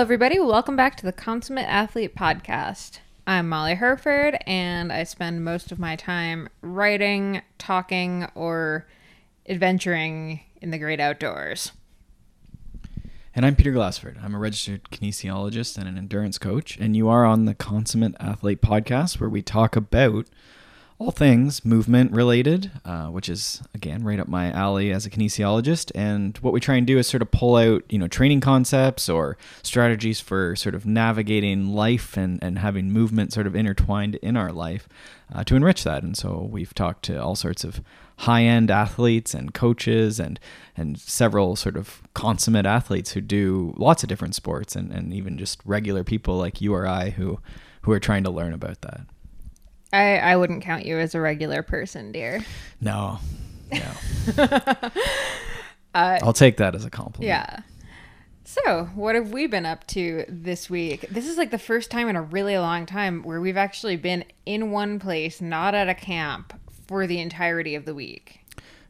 everybody. Welcome back to the Consummate Athlete Podcast. I'm Molly Hurford, and I spend most of my time writing, talking, or adventuring in the great outdoors. And I'm Peter Glassford. I'm a registered kinesiologist and an endurance coach, and you are on the Consummate Athlete Podcast, where we talk about all things movement related, uh, which is again right up my alley as a kinesiologist. And what we try and do is sort of pull out, you know, training concepts or strategies for sort of navigating life and, and having movement sort of intertwined in our life uh, to enrich that. And so we've talked to all sorts of high end athletes and coaches and and several sort of consummate athletes who do lots of different sports and, and even just regular people like you or I who who are trying to learn about that. I, I wouldn't count you as a regular person, dear. No, no. Uh, I'll take that as a compliment. Yeah. So, what have we been up to this week? This is like the first time in a really long time where we've actually been in one place, not at a camp, for the entirety of the week.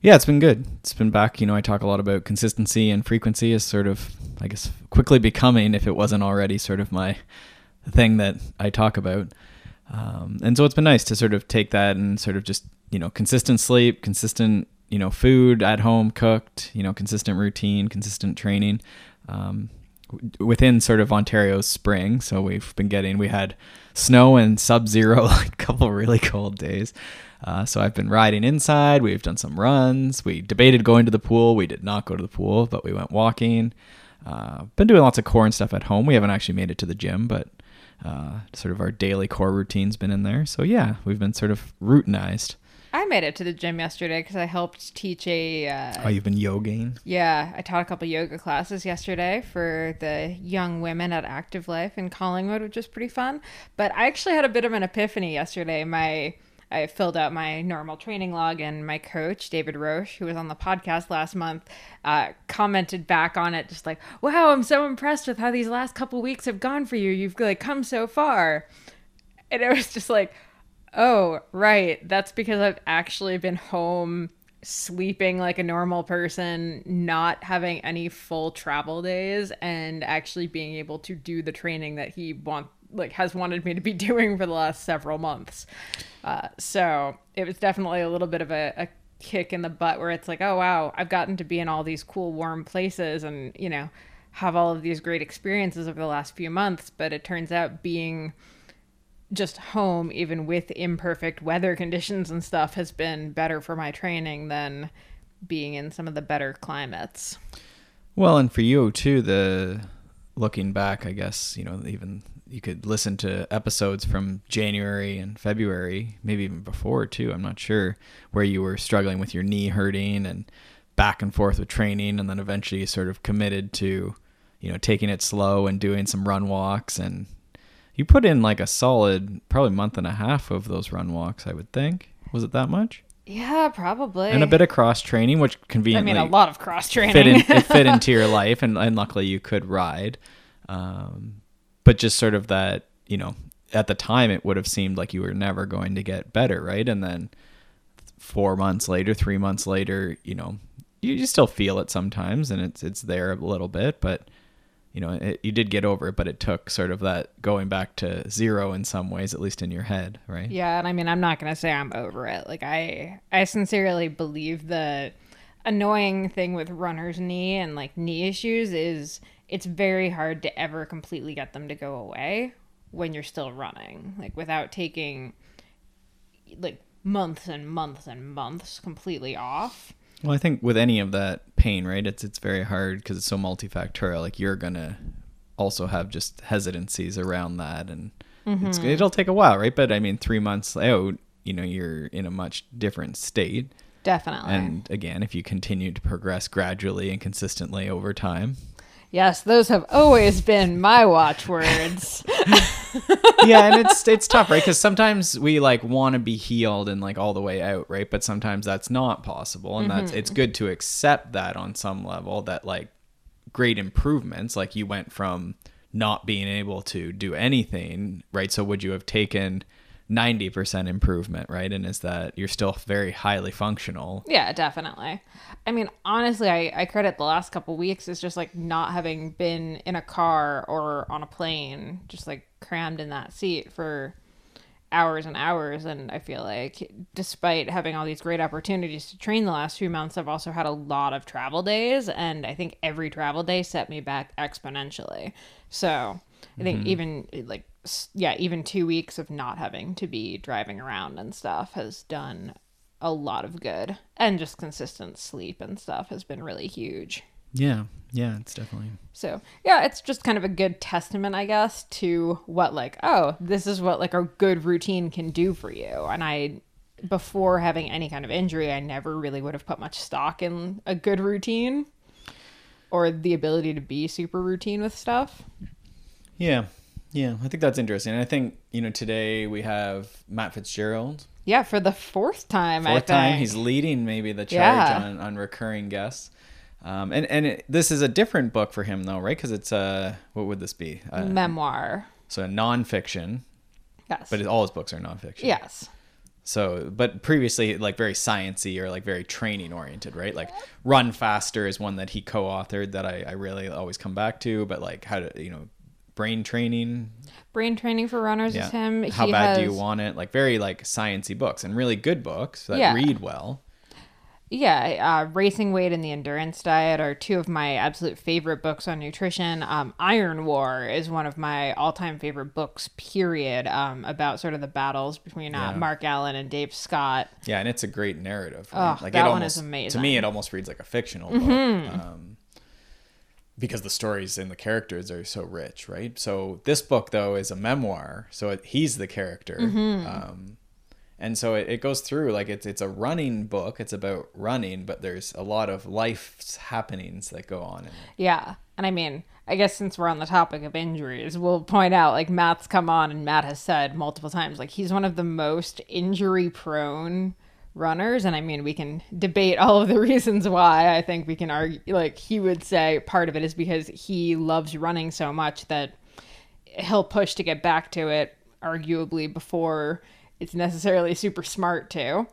Yeah, it's been good. It's been back. You know, I talk a lot about consistency and frequency as sort of, I guess, quickly becoming, if it wasn't already, sort of my thing that I talk about. Um, and so it's been nice to sort of take that and sort of just, you know, consistent sleep, consistent, you know, food at home cooked, you know, consistent routine, consistent training. Um, within sort of Ontario's spring. So we've been getting, we had snow and sub zero, like a couple really cold days. Uh, so I've been riding inside. We've done some runs. We debated going to the pool. We did not go to the pool, but we went walking. Uh, been doing lots of core and stuff at home. We haven't actually made it to the gym, but uh, sort of our daily core routine's been in there. So yeah, we've been sort of routinized. I made it to the gym yesterday because I helped teach a. Uh, oh, you've been yogaing? Yeah, I taught a couple yoga classes yesterday for the young women at Active Life in Collingwood, which was pretty fun. But I actually had a bit of an epiphany yesterday. My I filled out my normal training log, and my coach, David Roche, who was on the podcast last month, uh, commented back on it, just like, "Wow, I'm so impressed with how these last couple weeks have gone for you. You've like come so far," and it was just like, "Oh, right. That's because I've actually been home." sleeping like a normal person, not having any full travel days, and actually being able to do the training that he want like has wanted me to be doing for the last several months. Uh, so it was definitely a little bit of a, a kick in the butt where it's like, oh wow, I've gotten to be in all these cool warm places and you know have all of these great experiences over the last few months. But it turns out being just home, even with imperfect weather conditions and stuff, has been better for my training than being in some of the better climates. Well, and for you too, the looking back, I guess you know even you could listen to episodes from January and February, maybe even before too. I'm not sure where you were struggling with your knee hurting and back and forth with training, and then eventually you sort of committed to, you know, taking it slow and doing some run walks, and you put in like a solid probably month and a half of those run walks. I would think was it that much? Yeah, probably. And a bit of cross training, which conveniently I mean a lot of cross training fit in, it fit into your life, and, and luckily you could ride. Um, but just sort of that, you know, at the time it would have seemed like you were never going to get better, right? And then four months later, three months later, you know, you, you still feel it sometimes, and it's it's there a little bit, but you know, it, you did get over it, but it took sort of that going back to zero in some ways, at least in your head, right? Yeah, and I mean, I'm not gonna say I'm over it. Like I, I sincerely believe the annoying thing with runner's knee and like knee issues is it's very hard to ever completely get them to go away when you're still running, like without taking like months and months and months completely off. Well, I think with any of that pain, right? It's it's very hard because it's so multifactorial. Like you're gonna also have just hesitancies around that, and mm-hmm. it'll take a while, right? But I mean, three months out, you know, you're in a much different state. Definitely. And again, if you continue to progress gradually and consistently over time, Yes, those have always been my watchwords. yeah, and it's it's tough, right? Because sometimes we like want to be healed and like all the way out, right? But sometimes that's not possible, and mm-hmm. that's it's good to accept that on some level. That like great improvements, like you went from not being able to do anything, right? So would you have taken 90% improvement, right? And is that you're still very highly functional. Yeah, definitely. I mean, honestly, I, I credit the last couple weeks as just like not having been in a car or on a plane, just like crammed in that seat for hours and hours. And I feel like despite having all these great opportunities to train the last few months, I've also had a lot of travel days. And I think every travel day set me back exponentially. So I think mm-hmm. even like, yeah, even two weeks of not having to be driving around and stuff has done a lot of good. And just consistent sleep and stuff has been really huge. Yeah. Yeah, it's definitely. So yeah, it's just kind of a good testament, I guess, to what like, oh, this is what like a good routine can do for you. And I before having any kind of injury, I never really would have put much stock in a good routine or the ability to be super routine with stuff. Yeah. Yeah, I think that's interesting. And I think, you know, today we have Matt Fitzgerald. Yeah, for the fourth time, I Fourth time he's leading maybe the charge Yeah. on, on recurring guests. Um, and and it, this is a different book for him though, right? Because it's a what would this be? Uh, memoir. so a nonfiction, Yes. but it, all his books are nonfiction. yes. So, but previously, like very sciency or like very training oriented, right? Like Run Faster is one that he co-authored that I, I really always come back to. But like how to, you know, brain training. Brain training for runners Yeah. is him. How He bad do you want it? Like very like sciency books and really good books that Yeah. read well. Yeah, uh, Racing Weight and the Endurance Diet are two of my absolute favorite books on nutrition. Um, Iron War is one of my all-time favorite books. Period. Um, about sort of the battles between uh, Yeah. Mark Allen and Dave Scott. Yeah, and it's a great narrative. Oh, right? that it one is almost, To me, it almost reads like a fictional book. Um, because the stories and the characters are so rich, right? So this book though is a memoir, so it, he's the character, um, and so it, it goes through like it's it's a running book. It's about running, but there's a lot of life's happenings that go on in it. Yeah, and I mean, I guess since we're on the topic of injuries, we'll point out like Matt's come on and Matt has said multiple times like he's one of the most injury-prone runners and I mean we can debate all of the reasons why. I think we can argue like he would say part of it is because he loves running so much that he'll push to get back to it arguably before it's necessarily super smart to.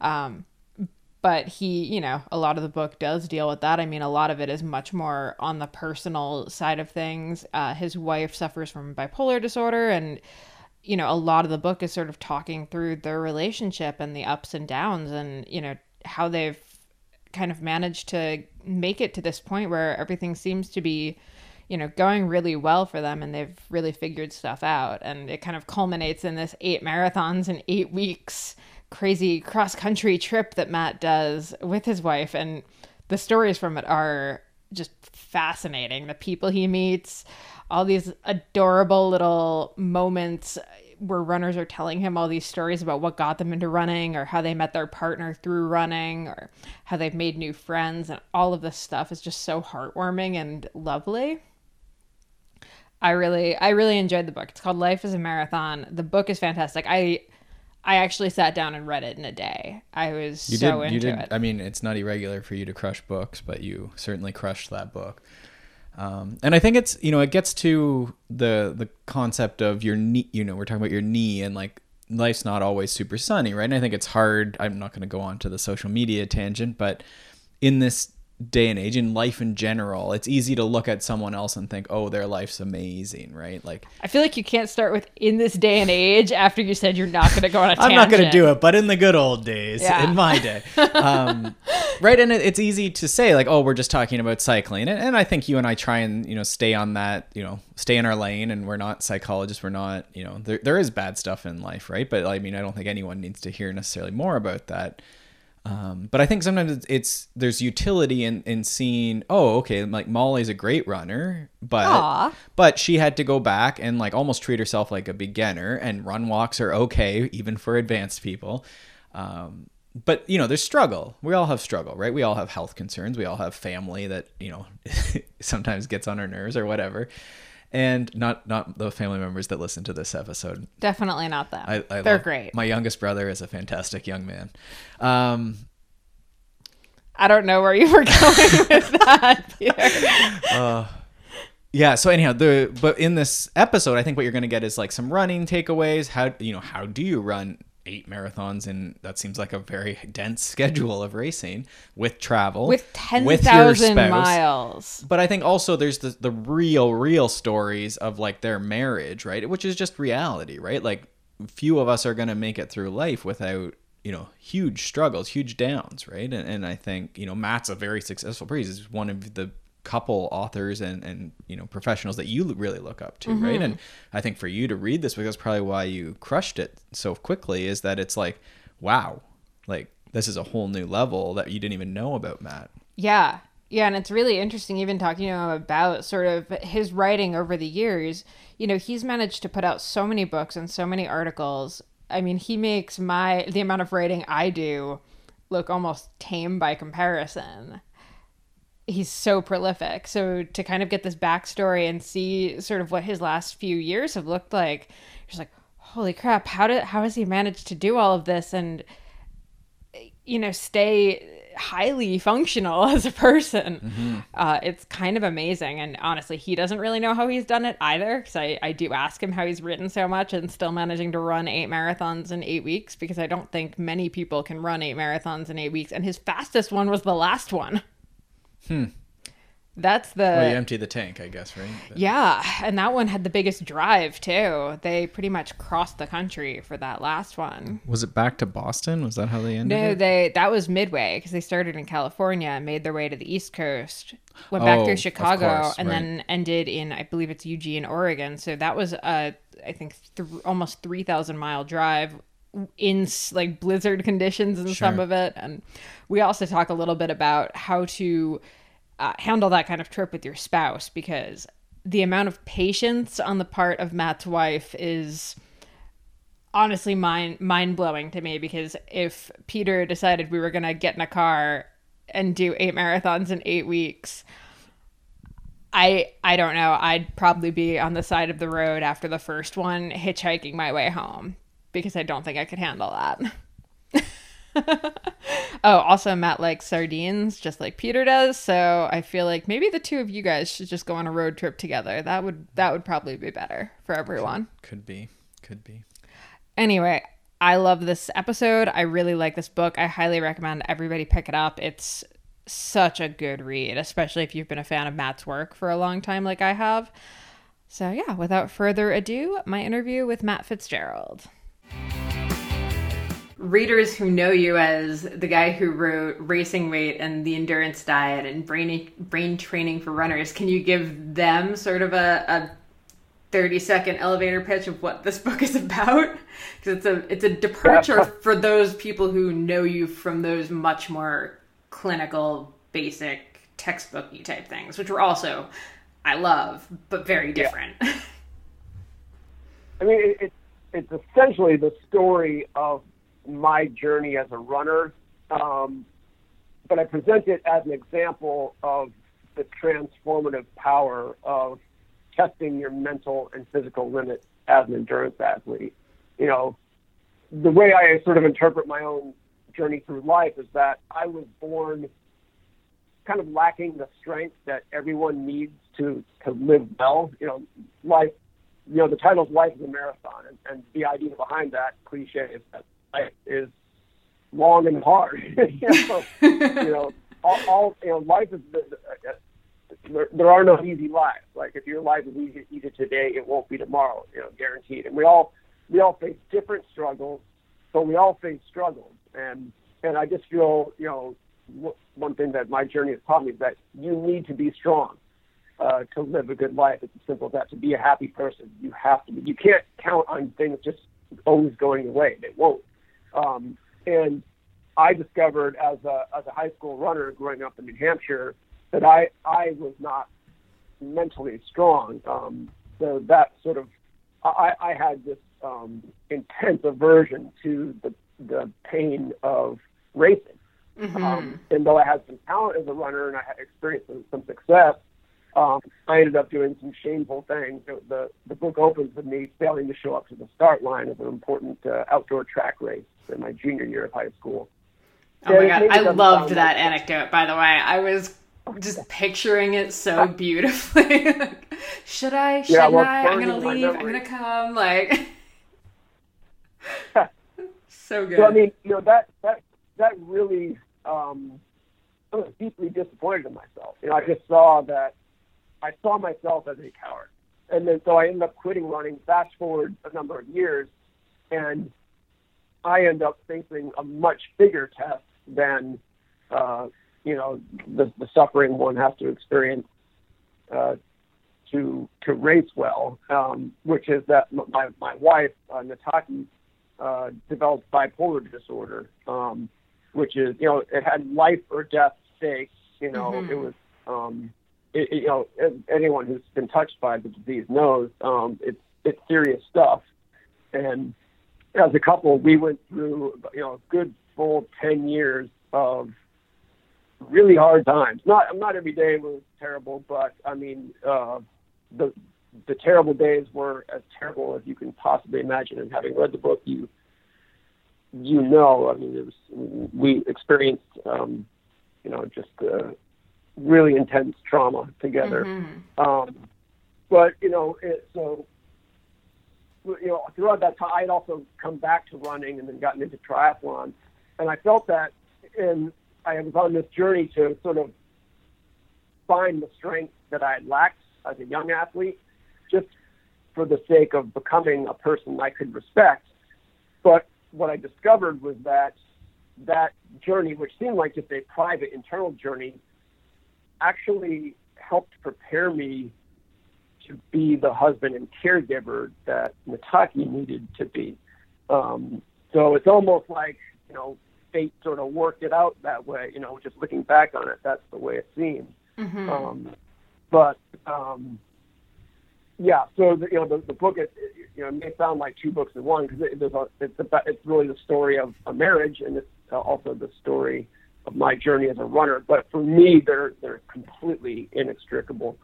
Um, but he, you know, a lot of the book does deal with that. I mean, a lot of it is much more on the personal side of things. Uh, his wife suffers from bipolar disorder, and you know, a lot of the book is sort of talking through their relationship and the ups and downs, and you know how they've kind of managed to make it to this point where everything seems to be you know going really well for them and they've really figured stuff out. And it kind of culminates in this eight marathons in eight weeks crazy cross country trip that Matt does with his wife. And the stories from it are just fascinating. The people he meets all these adorable little moments where runners are telling him all these stories about what got them into running or how they met their partner through running or how they've made new friends and all of this stuff is just so heartwarming and lovely. I really I really enjoyed the book. It's called Life is a Marathon. The book is fantastic. I I actually sat down and read it in a day. I was You so did. into You did. it. I mean, it's not irregular for you to crush books, but you certainly crushed that book. Um, and I think it's you know it gets to the the concept of your knee. You know, we're talking about your knee and like life's not always super sunny, right? And I think it's hard. I'm not going to go on to the social media tangent, but in this day and age in life in general it's easy to look at someone else and think oh their life's amazing right like I feel like you can't start with in this day and age after you said you're not going to go on a I'm not going to do it, but in the good old days, Yeah. in my day, um, right? And it, it's easy to say like, oh, we're just talking about cycling, and, and I think you and I try and you know stay on that, you know, stay in our lane, and we're not psychologists, we're not, you know, there there is bad stuff in life, right? But I mean, I don't think anyone needs to hear necessarily more about that. Um, but I think sometimes it's, it's there's utility in in seeing, oh, okay, like Molly's a great runner, but Aw. but she had to go back and like almost treat herself like a beginner and run walks are okay even for advanced people. Um, but you know there's struggle. We all have struggle right? We all have health concerns. We all have family that you know sometimes gets on our nerves or whatever and not not the family members that listen to this episode Definitely not them. I, I They're love- great. my youngest brother is a fantastic young man um, I don't know where you were going with that, Peter. yeah so anyhow the but in this episode i think what you're going to get is like some running takeaways how you know how do you run eight marathons and that seems like a very dense schedule of racing with travel with with your 10,000 miles. but i think also there's the, the real real stories of like their marriage right? Which is just reality right? Like few of us are going to make it through life without you know huge struggles huge downs right? And, and i think you know matt's a very successful priest he's one of the couple authors and and you know professionals that you really look up to right mm-hmm. and i think for you to read this because probably why you crushed it so quickly is that it's like wow like this is a whole new level that you didn't even know about matt Yeah. Yeah, and it's really interesting even talking to him about sort of his writing over the years. You know, he's managed to put out so many books and so many articles. I mean, he makes my the amount of writing I do look almost tame by comparison. He's so prolific. So to kind of get this backstory and see sort of what his last few years have looked like, you're just like, holy crap, how did how has he managed to do all of this and you know stay highly functional as a person? Uh, it's kind of amazing. And honestly he doesn't really know how he's done it either because I, I do ask him how he's written so much and still managing to run eight marathons in eight weeks because i don't think many people can run eight marathons in eight weeks. And his fastest one was the last one Hmm. that's the well you empty the tank i guess right But- yeah, and that one had the biggest drive too. They pretty much crossed the country for that last one. was it back to boston was that how they ended No, it? they that was midway because they started in California and made their way to the East Coast, went back Oh, through Chicago, course, and right. then ended in I believe it's Eugene, Oregon. So that was a I think th- almost three thousand mile drive in like blizzard conditions and some of it. And we also talk a little bit about how to uh, handle that kind of trip with your spouse because the amount of patience on the part of Matt's wife is honestly mind mind blowing to me because if Peter decided we were gonna get in a car and do eight marathons in eight weeks, I I don't know. I'd probably be on the side of the road after the first one, hitchhiking my way home because I don't think I could handle that. oh, also Matt likes sardines just like Peter does, so I feel like maybe the two of you guys should just go on a road trip together. That would that would probably be better for everyone. could be could be Anyway, I love this episode. I really like this book. I highly recommend everybody pick it up. It's such a good read, especially if you've been a fan of Matt's work for a long time like I have. So, yeah, without further ado, my interview with Matt Fitzgerald. Readers who know you as the guy who wrote Racing Weight and the Endurance Diet and Brain, brain Training for Runners, can you give them sort of a, a 30 second elevator pitch of what this book is about? Because it's a it's a departure for those people who know you from those much more clinical basic textbooky type things which were also I love but very different. I mean, it, it, it's essentially the story of my journey as a runner, um, but I present it as an example of the transformative power of testing your mental and physical limits as an endurance athlete. You know, the way I sort of interpret my own journey through life is that I was born kind of lacking the strength that everyone needs to to live well. You know, life you know, the title's Life is a Marathon, and, and the idea behind that cliche is that life is long and hard. you know, you know, all, all you know, life is uh, there, there are no easy lives. Like if your life is easy, easy today, it won't be tomorrow. You know, guaranteed. And we all we all face different struggles, but we all face struggles. And and I just feel, you know, one thing that my journey has taught me is that you need to be strong uh, to live a good life. It's as simple as that. To be a happy person, you have to be. You can't count on things just always going your way. They won't. Um, and I discovered as a as a high school runner growing up in New Hampshire that I I was not mentally strong. Um, so that sort of I, I had this um, intense aversion to the the pain of racing. Um, and though I had some talent as a runner and I had experienced some, some success, um, I ended up doing some shameful things. The, the the book opens with me failing to show up to the start line of an important uh, outdoor track race in my junior year of high school. Oh my god, I loved that like- anecdote by the way. I was just picturing it so beautifully. Should I? Should Yeah, well, I? I'm gonna leave. I'm gonna come. Like, so good. So I mean, you know that that that really um, I was deeply disappointed in myself. You know, I just saw that I saw myself as a coward, and then so I ended up quitting running. Fast forward a number of years, and I end up facing a much bigger test than uh, you know the, the suffering one has to experience uh, to to race well, um, which is that my my wife uh, Nataki uh, developed bipolar disorder, um, which is you know it had life or death stakes. You know Mhm. it was um, it, you know anyone who's been touched by the disease knows um, it's it's serious stuff, and as a couple we went through you know a good full ten years of really hard times. Not not every day was terrible, but I mean uh, the the terrible days were as terrible as you can possibly imagine. And having read the book, you you know, I mean, it was we experienced um, you know just uh, really intense trauma together. Mhm. Um, but you know, it, so you know, throughout that time, I'd also come back to running and then gotten into triathlon, and I felt that, and I was on this journey to sort of find the strength that I had lacked as a young athlete, just for the sake of becoming a person I could respect. But what I discovered was that that journey, which seemed like just a private internal journey, actually helped prepare me to be the husband and caregiver that Nataki needed to be. Um, so it's almost like, you know, fate sort of worked it out that way. You know, just looking back on it, that's the way it seems. Mhm. Um, but um, yeah, so the, you know, the, the book it, you know it may sound like two books in one because it, there's a, it's about, it's really the story of a marriage and it's also the story of my journey as a runner. But for me, they're they're completely inextricable.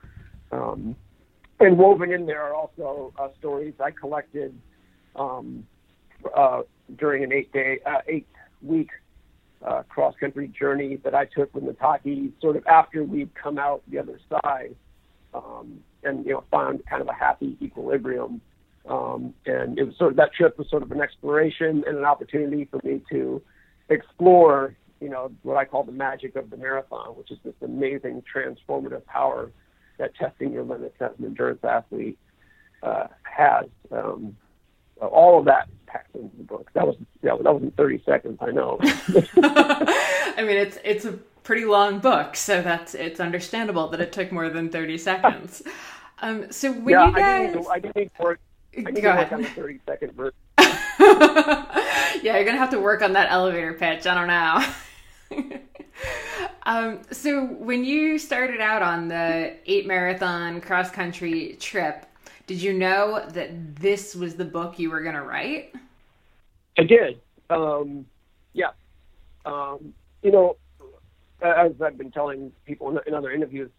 Um, and woven in there are also uh, stories I collected um, uh, during an eight day, uh, eight week uh, cross country journey that I took with Nataki, sort of after we'd come out the other side, um, and you know found kind of a happy equilibrium. Um, and it was sort of that trip was sort of an exploration and an opportunity for me to explore, you know, what I call the magic of the marathon, which is this amazing transformative power that testing your limits as an endurance athlete uh, has. Um, all of that packed into the book. That was yeah, that was in 30 seconds. I know. I mean, it's it's a pretty long book, so that's it's understandable that it took more than thirty seconds. Um, so when yeah, you I guys, didn't. I didn't work. I go work ahead. on the 30 second version. yeah, you're gonna have to work on that elevator pitch. I don't know. um, so when you started out on the eight marathon cross country trip, did you know that this was the book you were gonna write? I did. Um, yeah. Um, you know, as I've been telling people in, in other interviews,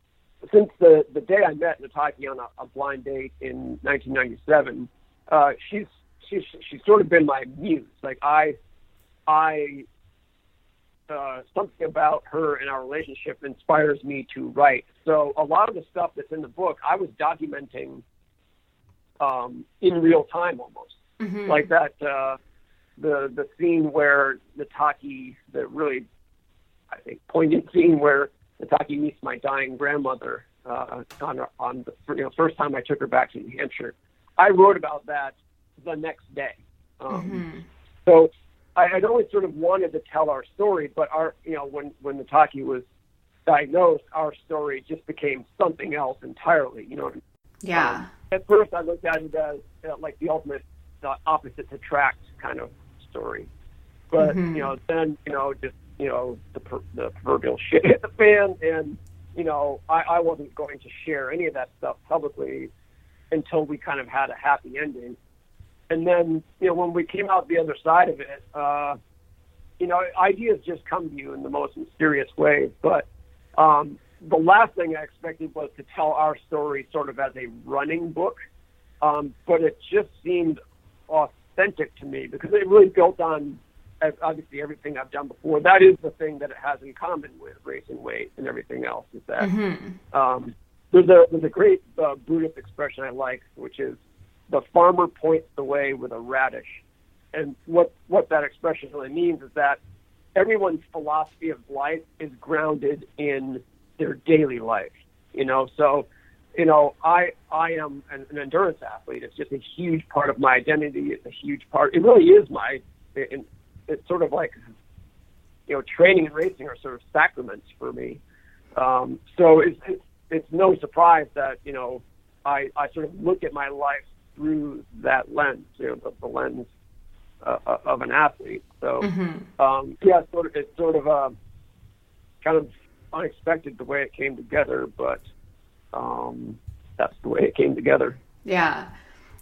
since the, the day I met Nataki on a, a blind date in 1997, uh, she's she's she's sort of been my muse. Like I, I, uh, something about her and our relationship inspires me to write. So a lot of the stuff that's in the book, I was documenting um, in real time almost Mhm. like that uh, the the scene where Nataki, the really I think poignant scene where Nataki meets my dying grandmother uh, on on the you know, first time I took her back to New Hampshire. I wrote about that the next day. Um, Mhm. So I, I'd always sort of wanted to tell our story, but our you know when when Nataki was diagnosed, our story just became something else entirely. You know, Yeah. at first I looked at it as uh, like the ultimate the opposite to tract kind of story. But Mhm. you know, then you know, just you know, the per- the proverbial shit hit the fan, and you know, I, I wasn't going to share any of that stuff publicly until we kind of had a happy ending. And then you know, when we came out the other side of it, uh, you know, ideas just come to you in the most mysterious ways. But um, the last thing I expected was to tell our story sort of as a running book, um, but it just seemed authentic to me because it really built on obviously everything I've done before. That is the thing that it has in common with racing weight and everything else is that Mhm. um, there's a there's a great uh, Buddhist expression I like, which is the farmer points the way with a radish, and what what that expression really means is that everyone's philosophy of life is grounded in their daily life. You know, so you know, I I am an, an endurance athlete. It's just a huge part of my identity. It's a huge part. It really is my. It, it's sort of like, you know, training and racing are sort of sacraments for me. Um, so it's, it's it's no surprise that you know I I sort of look at my life through that lens, you know, the, the lens uh, uh of an athlete. So mm-hmm. um, yeah, sort of it's sort of uh, kind of unexpected the way it came together, but um, that's the way it came together. Yeah.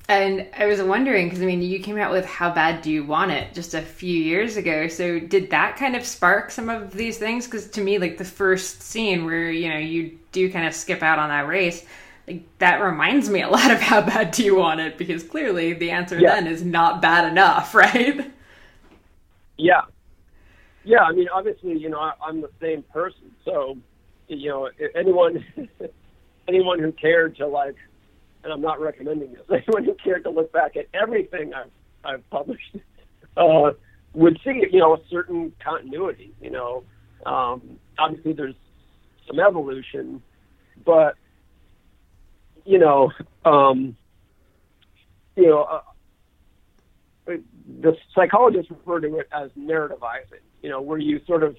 And I was wondering because I mean, you came out with "How Bad Do You Want It" just a few years ago. So did that kind of spark some of these things? Because to me, like the first scene where you know you do kind of skip out on that race, like that reminds me a lot of "How Bad Do You Want It?" Because clearly the answer yeah. then is not bad enough, right? Yeah, yeah. I mean, obviously, you know, I, I'm the same person, so you know, anyone anyone who cared to like, and I'm not recommending this, anyone who cared to look back at everything I've I've published uh, would see you know a certain continuity. You know, um, obviously there's some evolution, but you know, um, you know, uh, the psychologists refer to it as narrativizing. You know, where you sort of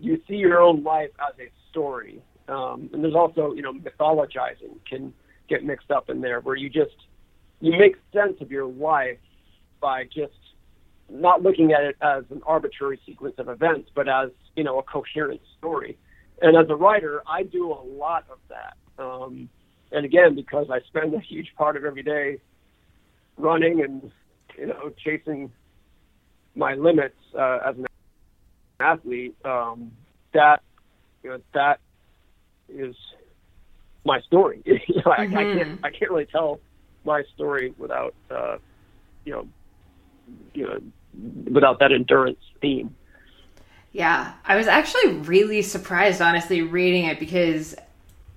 you see your own life as a story um, and there's also, you know, mythologizing can get mixed up in there where you just, you make sense of your life by just not looking at it as an arbitrary sequence of events, but as, you know, a coherent story. And as a writer, I do a lot of that. Um, and again, because I spend a huge part of every day running and, you know, chasing my limits uh, as an athlete, um, that, you know, that is my story. you know, I, mm-hmm. I, can't mm-hmm. I can't really tell my story without uh, you know you know without that endurance theme. Yeah, I was actually really surprised, honestly, reading it because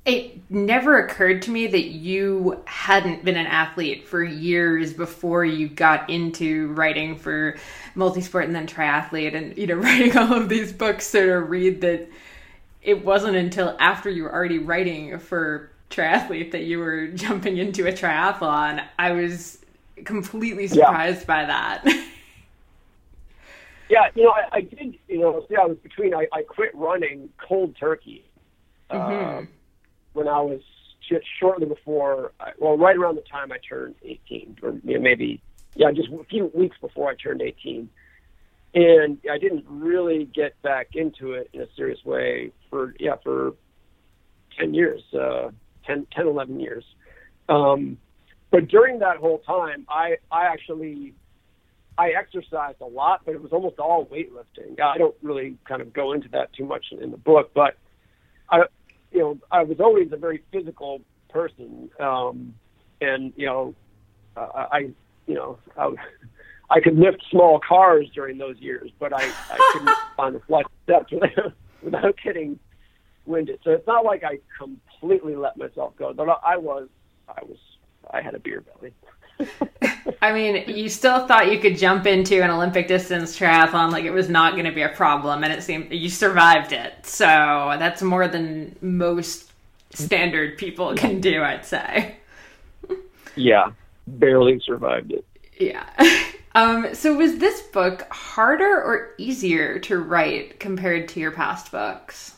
it never occurred to me that you hadn't been an athlete for years before you got into writing for multisport and then triathlete and you know writing all of these books so to read that it wasn't until after you were already writing for triathlete that you were jumping into a triathlon. I was completely surprised yeah. by that. yeah, you know, I, I, did, you know, see, I was between, I, I quit running cold turkey mm-hmm. uh, when I was just shortly before, well, right around the time I turned 18, or you know, maybe, yeah, just a few weeks before I turned 18 and I didn't really get back into it in a serious way for yeah for ten years, uh, 10, 10 11 years. Um, but during that whole time, I I actually I exercised a lot, but it was almost all weightlifting. I don't really kind of go into that too much in the book, but I you know I was always a very physical person, um, and you know uh, I you know I. I could lift small cars during those years, but I, I couldn't find the flight steps without, without getting winded. So it's not like I completely let myself go. But I was, I was, I had a beer belly. I mean, you still thought you could jump into an Olympic distance triathlon like it was not going to be a problem, and it seemed you survived it. So that's more than most standard people can do, I'd say. Yeah, barely survived it. Yeah. Um, so was this book harder or easier to write compared to your past books?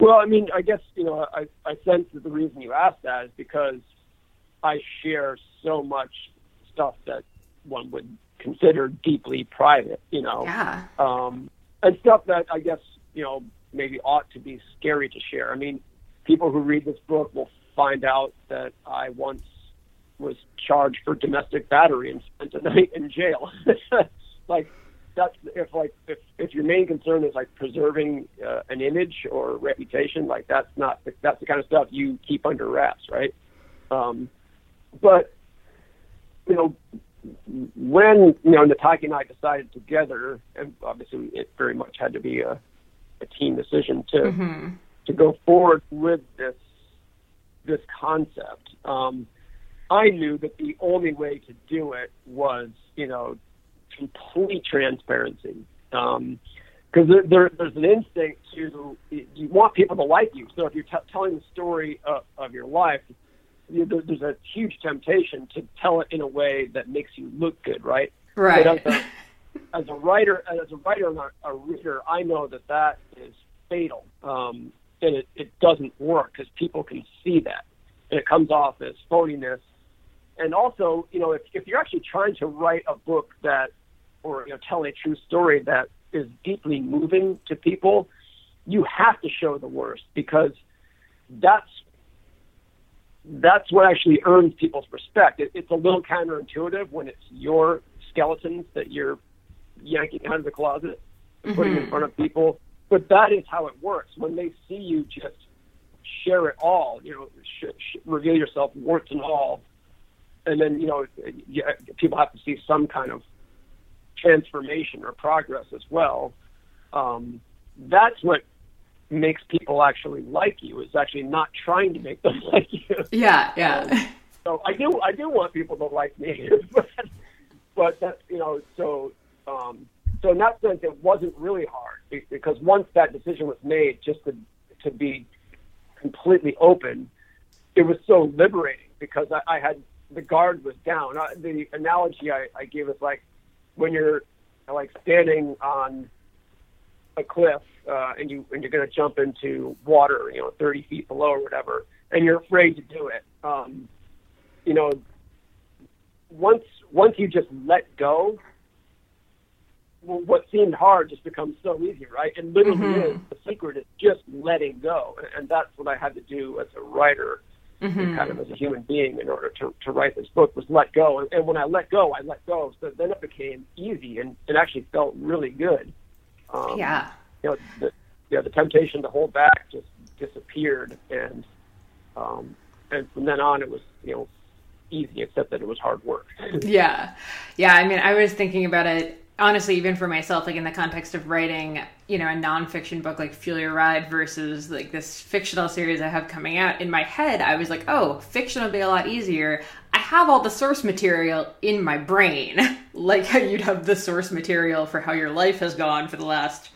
Well, I mean, I guess you know, I, I sense that the reason you asked that is because I share so much stuff that one would consider deeply private, you know, yeah, um, and stuff that I guess you know maybe ought to be scary to share. I mean, people who read this book will find out that I once was charged for domestic battery and spent a night in jail. like that's if like if if your main concern is like preserving uh, an image or reputation, like that's not that's the kind of stuff you keep under wraps, right? Um, but you know when you know Nataki and I decided together, and obviously it very much had to be a, a team decision to mm-hmm. to go forward with this this concept. Um, I knew that the only way to do it was, you know, complete transparency. Um, because there, there, there's an instinct to you want people to like you. So if you're t- telling the story of, of your life, there's a huge temptation to tell it in a way that makes you look good, right? Right. But as a, as a writer, as a writer and a, a reader, I know that that is fatal, um, and it, it doesn't work because people can see that, and it comes off as phoniness. And also, you know, if, if you're actually trying to write a book that, or you know, tell a true story that is deeply moving to people, you have to show the worst because that's that's what actually earns people's respect. It, it's a little counterintuitive when it's your skeletons that you're yanking out of the closet and mm-hmm. putting in front of people, but that is how it works. When they see you just share it all, you know, sh- sh- reveal yourself warts and all, and then you know, yeah, people have to see some kind of transformation or progress as well. Um, that's what makes people actually like you is actually not trying to make them like you. Yeah, yeah. Um, so I do I do want people to like me, but but that you know so um, so in that sense it wasn't really hard because once that decision was made just to to be completely open, it was so liberating because I, I had the guard was down. I, the analogy I, I gave is like when you're like standing on a cliff uh, and you and you're going to jump into water, you know, 30 feet below or whatever, and you're afraid to do it. Um, you know, once once you just let go, what seemed hard just becomes so easy, right? And literally, mm-hmm. is the secret is just letting go, and that's what I had to do as a writer mm-hmm. kind of as a human being in order to, to write this book was let go. And, and when I let go, I let go. So then it became easy and it actually felt really good. Um, yeah. You know, the, you know, the temptation to hold back just disappeared. And, um, and from then on, it was, you know, easy, except that it was hard work. yeah. Yeah. I mean, I was thinking about it honestly, even for myself, like in the context of writing, you know, a nonfiction book like Fuel Your Ride versus like this fictional series I have coming out, in my head, I was like, oh, fiction will be a lot easier. I have all the source material in my brain, like how you'd have the source material for how your life has gone for the last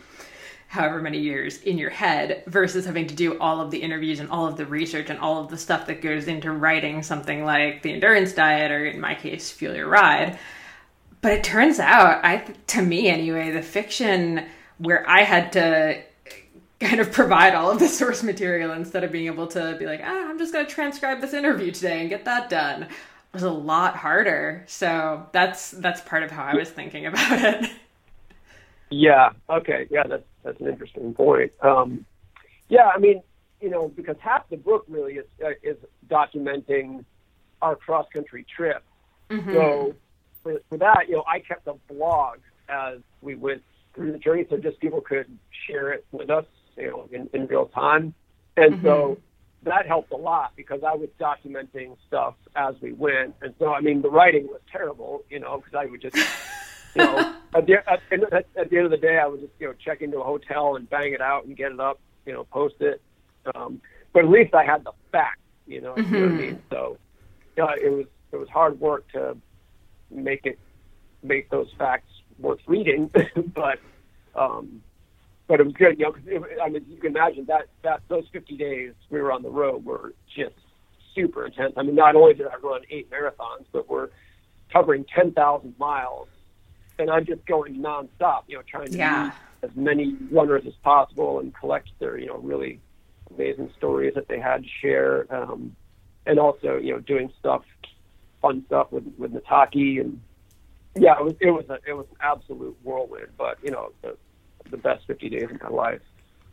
however many years in your head versus having to do all of the interviews and all of the research and all of the stuff that goes into writing something like the endurance diet or in my case fuel your ride but it turns out, I to me anyway, the fiction where I had to kind of provide all of the source material instead of being able to be like, ah, I'm just going to transcribe this interview today and get that done was a lot harder. So that's that's part of how I was thinking about it. Yeah. Okay. Yeah. That's that's an interesting point. Um, yeah. I mean, you know, because half the book really is uh, is documenting our cross country trip. Mm-hmm. So for, for that, you know, I kept a blog as we went through the journey, so just people could share it with us, you know, in, in real time. And mm-hmm. so that helped a lot because I was documenting stuff as we went. And so, I mean, the writing was terrible, you know, because I would just, you know, at the, at, at the end of the day, I would just, you know, check into a hotel and bang it out and get it up, you know, post it. Um, but at least I had the facts, you know, mm-hmm. you know what I mm-hmm. mean? So, yeah, it was, it was hard work to make it make those facts worth reading, but um, but it was good, you know. Cause it, I mean, you can imagine that that those 50 days we were on the road were just super intense. I mean, not only did I run eight marathons, but we're covering 10,000 miles, and I'm just going nonstop, you know, trying to yeah. meet as many runners as possible and collect their, you know, really amazing stories that they had to share, um, and also, you know, doing stuff fun stuff with with Nataki and yeah, it was it was a it was an absolute whirlwind, but you know the the best fifty days of my life.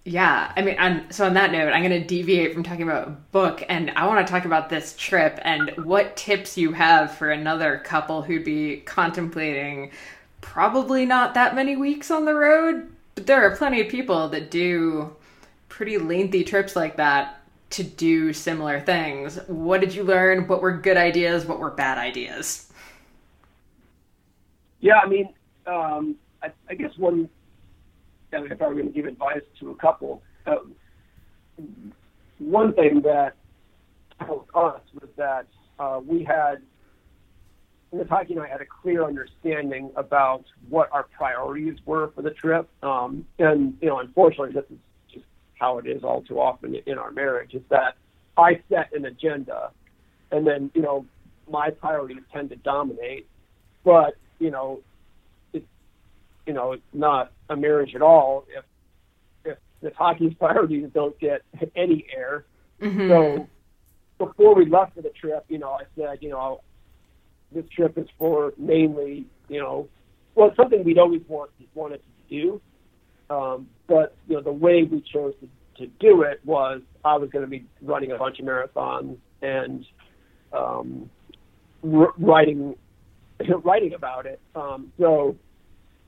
Yeah, I mean, and so on that note, I'm going to deviate from talking about a book, and I want to talk about this trip and what tips you have for another couple who'd be contemplating probably not that many weeks on the road, but there are plenty of people that do pretty lengthy trips like that to do similar things. What did you learn? What were good ideas? What were bad ideas? Yeah, I mean, um, I, I, guess one, if I were going to give advice to a couple, uh, one thing that helped us was that uh, we had Nataki and I had a clear understanding about what our priorities were for the trip. Um, and, you know, unfortunately, this is just how it is all too often in our marriage is that I set an agenda and then, you know, my priorities tend to dominate. But, you know, it's, you know, it's not a marriage at all if, if Nataki's priorities don't get any air. Mm-hmm. So before we left for the trip, you know, I said, you know, this trip is for mainly, you know, well, it's something we'd always want, wanted to do. Um, but, you know, the way we chose to, to do it was I was going to be running a bunch of marathons and um, r- writing writing about it. Um, so,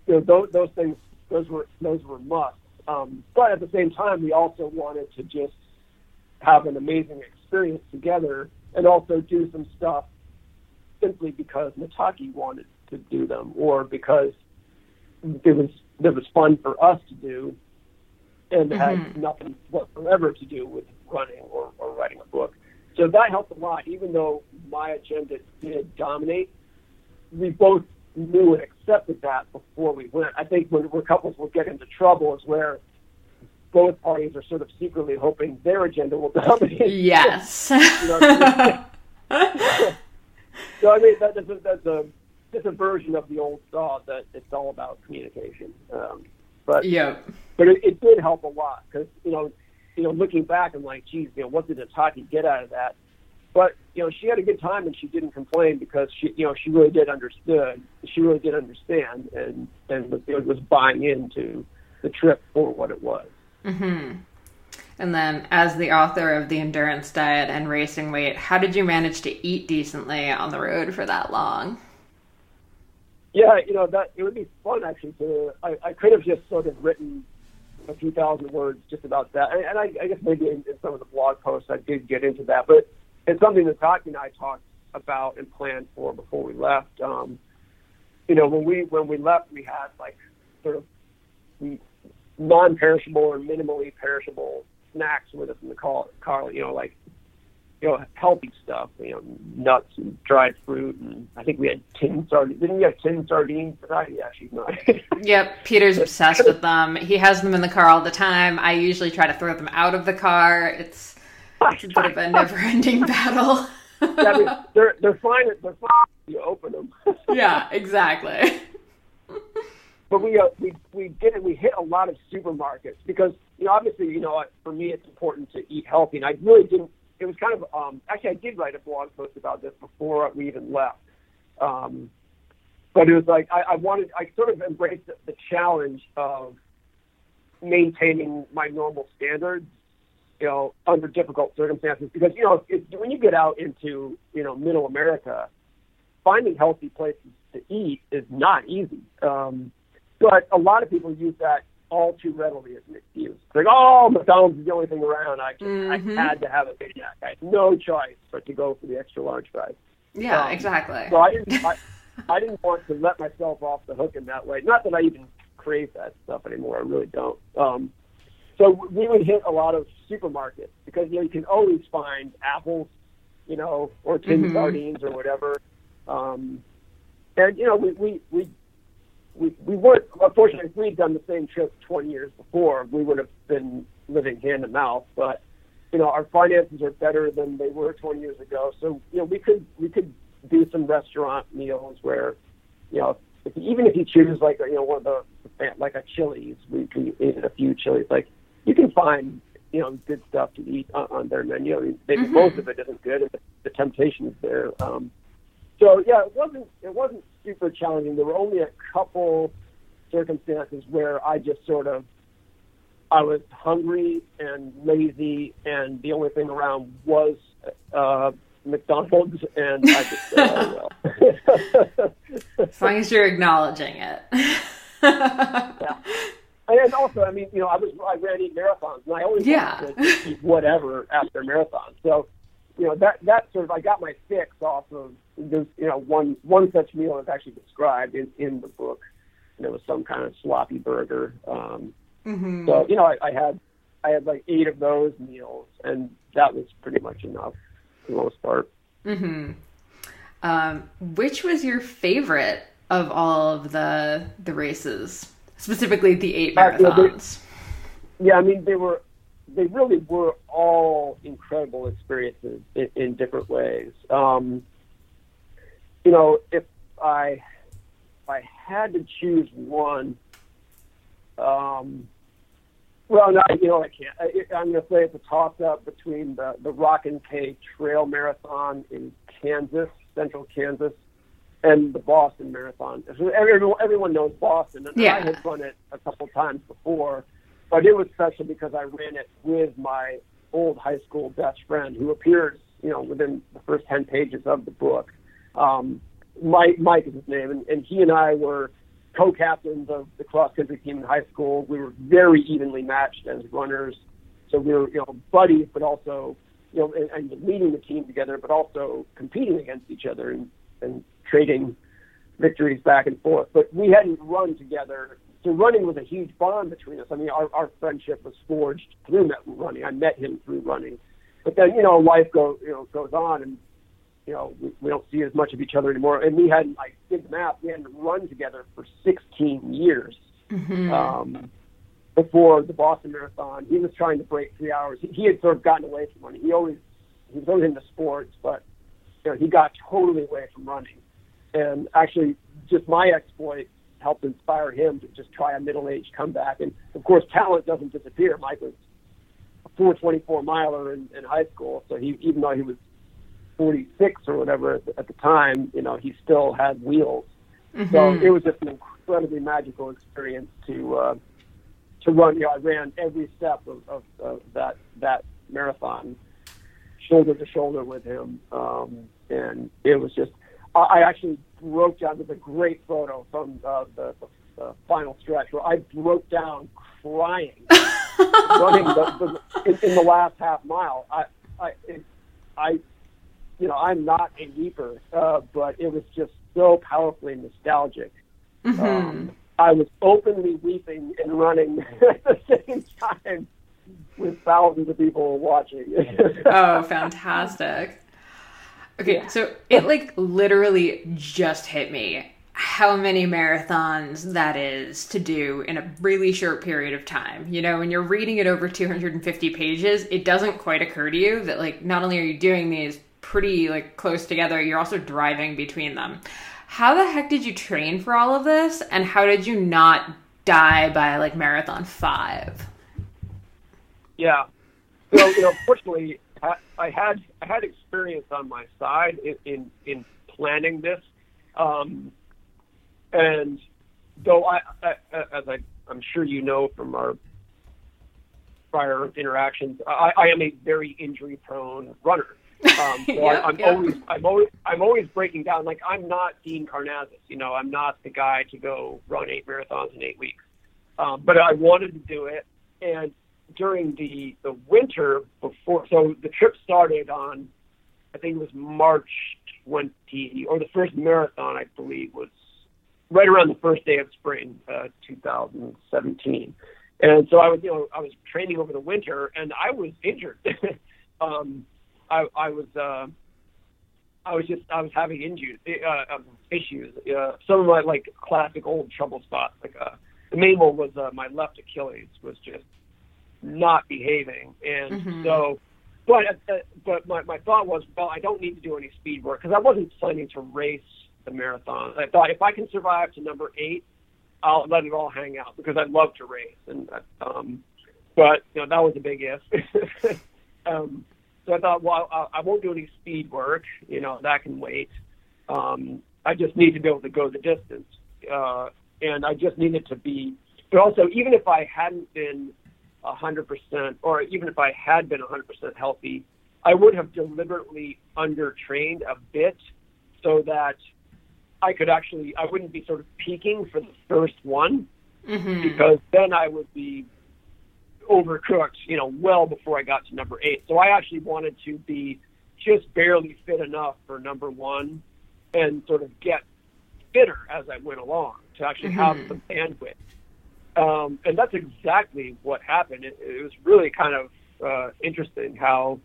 you know, those, those things, those were those were musts. Um, but at the same time, we also wanted to just have an amazing experience together and also do some stuff simply because Nataki wanted to do them or because it was it was fun for us to do and had Mhm. nothing whatsoever to do with running or, or writing a book. So that helped a lot, even though my agenda did dominate. We both knew and accepted that before we went. I think when where couples will get into trouble is where both parties are sort of secretly hoping their agenda will dominate. Yes. You know what I mean? So I mean that, that's, a, that's a a version of the old saw that it's all about communication. Um, but yeah, but it, it did help a lot because you know you know looking back I'm like geez you know what did Nataki get out of that? But you know she had a good time and she didn't complain because she you know she really did understood she really did understand and and was, was buying into the trip for what it was. hmm And then, as the author of the Endurance Diet and Racing Weight, how did you manage to eat decently on the road for that long? Yeah, you know that it would be fun actually to. I, I could have just sort of written a few thousand words just about that, and, and I, I guess maybe in, in some of the blog posts I did get into that, but it's something that Taki and I talked about and planned for before we left. Um, you know, when we when we left, we had like sort of non-perishable or minimally perishable snacks with us in the car. car you know, like you know, healthy stuff, you know, nuts and dried fruit, and I think we had tin sardines. Didn't we have tin sardines? I, yeah, she's not. Yep, Peter's obsessed with them. He has them in the car all the time. I usually try to throw them out of the car. It's, it's a bit of a never-ending battle. I mean, they're they're fine. They're fine. You open them. yeah, exactly. but we uh, we we did it. We hit a lot of supermarkets because you know obviously you know for me it's important to eat healthy, and I really didn't. It was kind of um, actually I did write a blog post about this before we even left, um, but it was like I, I wanted I sort of embraced the, the challenge of maintaining my normal standards, you know, under difficult circumstances because you know it, when you get out into you know middle America, finding healthy places to eat is not easy. Um, but a lot of people use that all too readily as an excuse. It's like, oh, McDonald's is the only thing around. I just, Mhm. I had to have a Big Mac. I had no choice but to go for the extra large fries. Yeah, Um, exactly. So I didn't, I, I didn't want to let myself off the hook in that way. Not that I even crave that stuff anymore. I really don't. Um, so we would hit a lot of supermarkets because you know you can always find apples, you know, or tin Mhm. sardines or whatever. Um, and you know we we we we, we weren't unfortunately if we'd done the same trip 20 years before. We would have been living hand to mouth but you know our finances are better than they were 20 years ago. So you know we could we could do some restaurant meals where you know if, even if you choose like you know one of the like a Chili's we we ate at a few Chili's like you can find you know good stuff to eat on, on their menu. I mean, maybe Mhm. most of it isn't good and the, the temptation is there um so yeah, it wasn't it wasn't super challenging. There were only a couple circumstances where I just sort of I was hungry and lazy, and the only thing around was uh, McDonald's, and I just said, oh well. As long as you're acknowledging it. Yeah. And also, I mean, you know, I was I ran eight marathons, and I always Yeah. whatever after marathons. So, you know, that that sort of I got my fix off of there's you know one one such meal is actually described in in the book, and it was some kind of sloppy burger. Um, hmm so you know, I, I had I had like eight of those meals, and that was pretty much enough. for the most part. Mm-hmm. Um, which was your favorite of all of the the races, specifically the eight marathons? Uh, yeah, they, yeah, I mean they were they really were all incredible experiences in, in different ways. Um, you know, if I if I had to choose one, um, well, no, you know I can't. I, I'm going to say it's a toss-up between the the Rockin' K Trail Marathon in Kansas, Central Kansas, and the Boston Marathon. Everyone, everyone knows Boston, and yeah. I had run it a couple times before, but it was special because I ran it with my old high school best friend, who appears, you know, within the first ten pages of the book. Um, Mike, Mike is his name, and, and he and I were co-captains of the cross country team in high school. We were very evenly matched as runners, so we were, you know, buddies, but also, you know, and, and leading the team together, but also competing against each other and, and trading victories back and forth. But we hadn't run together. So running was a huge bond between us. I mean, our, our friendship was forged through running. I met him through running. But then, you know, life go, you know, goes on and, you know, we, we don't see as much of each other anymore. And we hadn't, like, did the math, we hadn't run together for 16 years. Mm-hmm. Um, before the Boston Marathon, he was trying to break three hours. He, he had sort of gotten away from running. He always, he was always into sports, but, you know, he got totally away from running and actually just my exploit helped inspire him to just try a middle-aged comeback. And of course, talent doesn't disappear. Mike was a 424 miler in, in high school, so he even though he was 46 or whatever at the, at the time, you know, he still had wheels. Mm-hmm. So it was just an incredibly magical experience to uh, to run. You know, I ran every step of, of, of that that marathon, shoulder to shoulder with him, um, and it was just I actually broke down. There's a great photo from uh, the, the, the final stretch where I broke down crying, running the, the, in, in the last half mile. I, I, it, I, you know, I'm not a weeper, uh, but it was just so powerfully nostalgic. Mm-hmm. Um, I was openly weeping and running at the same time with thousands of people watching. oh, fantastic. Okay, yeah. so it like literally just hit me how many marathons that is to do in a really short period of time. You know, when you're reading it over 250 pages, it doesn't quite occur to you that like not only are you doing these pretty like close together, you're also driving between them. How the heck did you train for all of this and how did you not die by like marathon 5? Yeah. Well, you know, fortunately I, I had I had experience on my side in in, in planning this, um, and though I, I as I I'm sure you know from our prior interactions, I, I am a very injury prone runner. Um, so yep, I, am yep. always, I'm always, I'm always breaking down. Like I'm not Dean Karnazes, you know, I'm not the guy to go run eight marathons in eight weeks. Um, but I wanted to do it, and during the the winter before. So the trip started on, I think it was March 20, or the first marathon, I believe, was right around the first day of spring, uh, 2017. And so I was, you know, I was training over the winter, and I was injured. um, I, I was, uh, I was just, I was having injuries, uh, um, issues. Uh, some of my like classic old trouble spots, like uh, the main one was uh, my left Achilles was just not behaving. And mm-hmm. so, but uh, but my my thought was, well, I don't need to do any speed work because I wasn't planning to race the marathon. I thought if I can survive to number eight, I'll let it all hang out because I'd love to race. And um, but you know that was a big if. um, so I thought, well, I, I won't do any speed work. You know that can wait. Um, I just need to be able to go the distance, uh, and I just needed to be. But also, even if I hadn't been 100%, or even if I had been 100% healthy, I would have deliberately undertrained a bit so that I could actually, I wouldn't be sort of peaking for the first one mm-hmm. because then I would be overcooked, you know, well before I got to number eight. So I actually wanted to be just barely fit enough for number one and sort of get fitter as I went along to actually mm-hmm. have the bandwidth um, and that's exactly what happened. It, it was really kind of uh, interesting how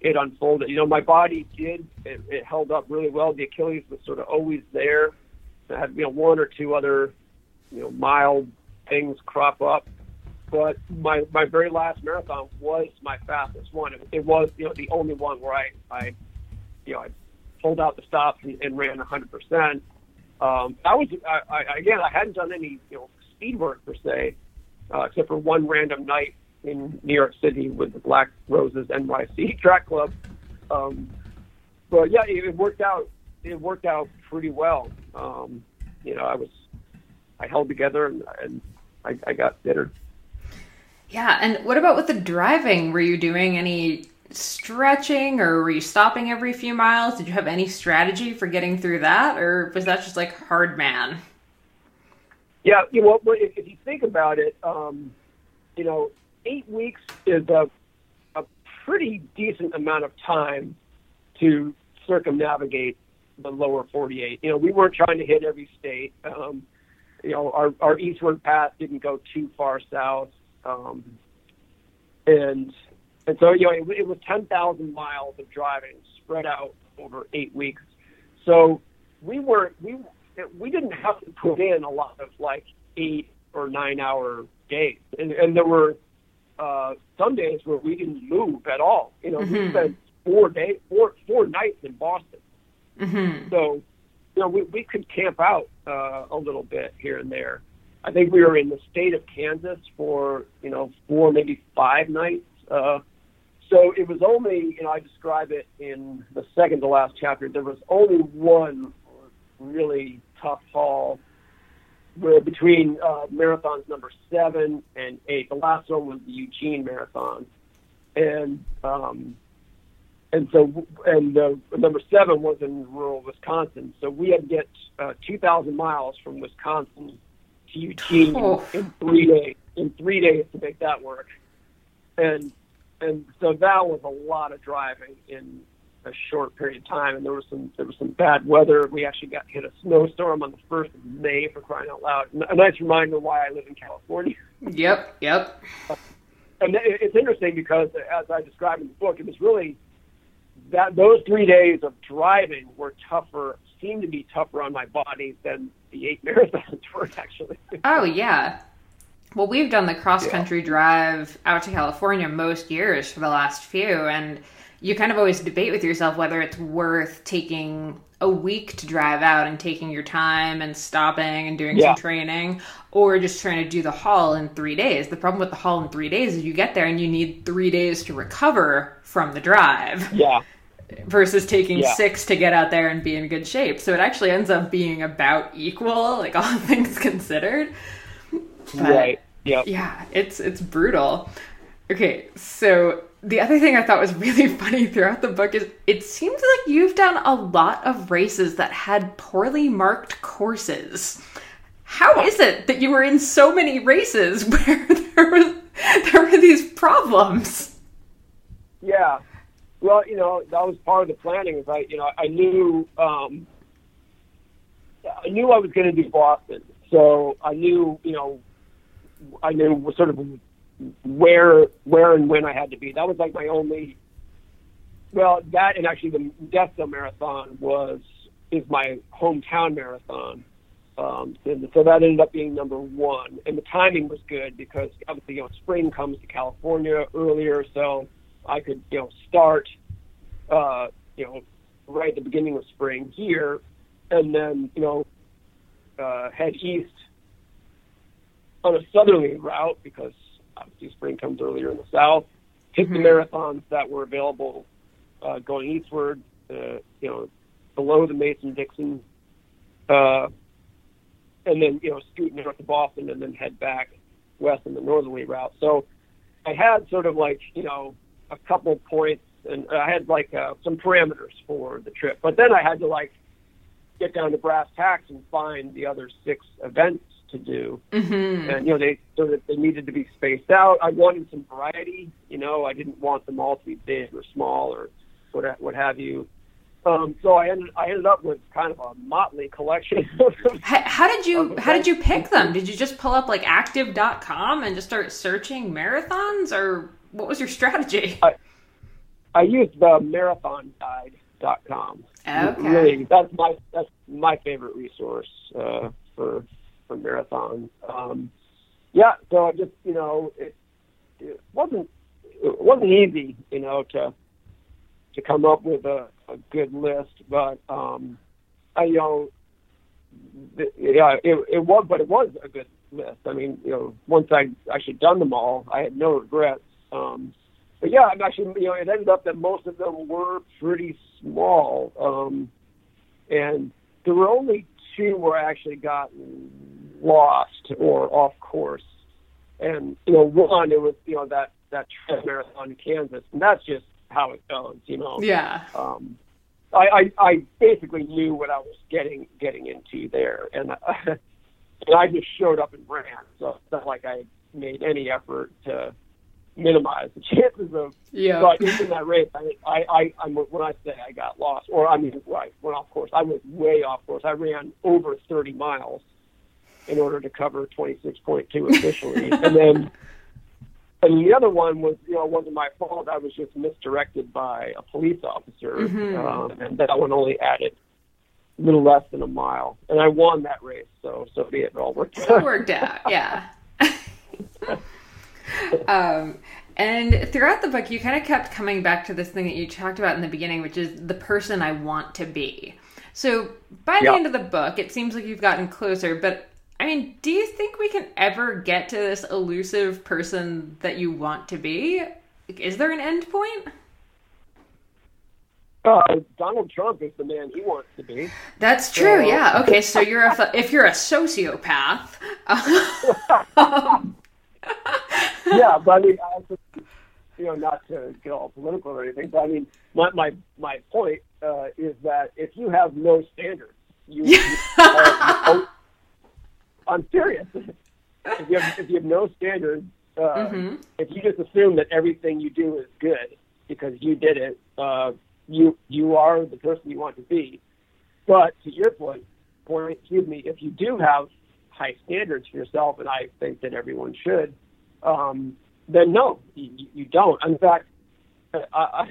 it unfolded. You know, my body did it, it held up really well. The Achilles was sort of always there. I had you know one or two other you know mild things crop up, but my my very last marathon was my fastest one. It, it was you know the only one where I I you know I pulled out the stops and, and ran 100 percent. Um, I was I, I, again I hadn't done any you know speed work per se, uh, except for one random night in New York City with the Black Roses NYC track club. Um, but yeah, it, it worked out. It worked out pretty well. Um, you know, I was I held together and, and I, I got better. Yeah, and what about with the driving? Were you doing any stretching or were you stopping every few miles? Did you have any strategy for getting through that or was that just like hard man? Yeah, you know, if, you think about it, um, you know, eight weeks is a, a pretty decent amount of time to circumnavigate the lower 48. You know, we weren't trying to hit every state. Um, you know, our, our eastward path didn't go too far south. Um, and, and so, you know, it, it was 10,000 miles of driving spread out over eight weeks. So we were, we, we didn't have to put in a lot of like eight or nine hour days. And, and there were, uh, some days where we didn't move at all. You know, mm-hmm. we spent four days, four four nights in Boston. Mm-hmm. So, you know, we we could camp out uh, a little bit here and there. I think we were in the state of Kansas for you know four maybe five nights. Uh, so it was only you know I describe it in the second to last chapter. There was only one really tough haul were between uh, marathons number seven and eight. The last one was the Eugene Marathon, and um, and so and uh, number seven was in rural Wisconsin. So we had to get uh, 2,000 miles from Wisconsin to Eugene oh. in three days. In three days to make that work, and and so that was a lot of driving in a short period of time, and there was some there was some bad weather. We actually got hit a snowstorm on the first of May for crying out loud. A nice reminder why I live in California. Yep, yep. and it's interesting because, as I described in the book, it was really that those three days of driving were tougher, seemed to be tougher on my body than the eight marathons were actually. oh yeah. Well, we've done the cross country yeah. drive out to California most years for the last few, and you kind of always debate with yourself whether it's worth taking a week to drive out and taking your time and stopping and doing yeah. some training or just trying to do the haul in three days. The problem with the haul in three days is you get there and you need three days to recover from the drive. Yeah. Versus taking yeah. six to get out there and be in good shape. So it actually ends up being about equal, like all things considered. But, right. Yeah. Yeah, it's it's brutal. Okay, so the other thing I thought was really funny throughout the book is it seems like you've done a lot of races that had poorly marked courses. How is it that you were in so many races where there were there were these problems? Yeah, well, you know that was part of the planning. Is I, you know, I knew um, I knew I was going to do Boston, so I knew you know I knew sort of where where and when I had to be. That was like my only. Well, that and actually the Modesto Marathon was is my hometown marathon, um, and so that ended up being number one. And the timing was good because obviously you know spring comes to California earlier, so I could you know start, uh, you know, right at the beginning of spring here, and then you know uh, head east on a southerly route because obviously spring comes earlier in the south. Hit mm-hmm. the marathons that were available uh, going eastward, uh, you know, below the Mason Dixon, uh, and then you know scoot north to Boston and then head back west in the northerly route. So I had sort of like you know a couple points, and I had like uh, some parameters for the trip. But then I had to like get down to brass tacks and find the other six events to do. Mm-hmm. And you know, they so that they needed to be spaced out. I wanted some variety. You know, I didn't want them all to be big or small or what what have you. Um, so I ended I ended up with kind of a motley collection. how, how, did you how did you pick them? Did you just pull up like active.com and just start searching marathons or what was your strategy? I, I used the marathonguide.com. Okay. Really, that's my that's my favorite resource uh, for for marathons. Um, yeah, so I just you know it, it wasn't it wasn't easy you know to to come up with a, a good list, but um, I you know yeah it, it was but it was a good list. I mean you know once I actually done them all, I had no regrets. Um, but yeah, I'm actually, you know, it ended up that most of them were pretty small. Um, and there were only two where I actually got lost or off course. And, you know, one, it was, you know, that, that trail marathon in Kansas. And that's just how it goes, you know. Yeah. Um, I, I, I basically knew what I was getting, getting into there. And, uh, and I just showed up and ran. So it's not like I made any effort to, minimize the chances of yeah. so in that race. I, I, I, I'm when I say I got lost, or I mean, right, went off course. I was way off course. I ran over 30 miles in order to cover 26.2 officially, and then. And the other one was, you know, it wasn't my fault. I was just misdirected by a police officer, Mhm. um, and that one only added a little less than a mile, and I won that race. So, so be it. It all worked It out. worked out, yeah. um, and throughout the book, you kind of kept coming back to this thing that you talked about in the beginning, which is the person I want to be. So by the Yeah. end of the book, it seems like you've gotten closer, but I mean, do you think we can ever get to this elusive person that you want to be? Is there an end point? Uh, Donald Trump is the man he wants to be. That's true. Uh, Yeah. Okay. So you're a if you're a sociopath. um, yeah, but I mean, I you know, not to get all political or anything, but I mean, my my my point uh, is that if you have no standards, you, you you- I'm serious. If you have if you have no standards, uh, Mhm. if you just assume that everything you do is good because you did it, uh, you you are the person you want to be. But to your point, point, excuse me, if you do have high standards for yourself, and I think that everyone should, um, then no, you, you don't. In fact, I, I,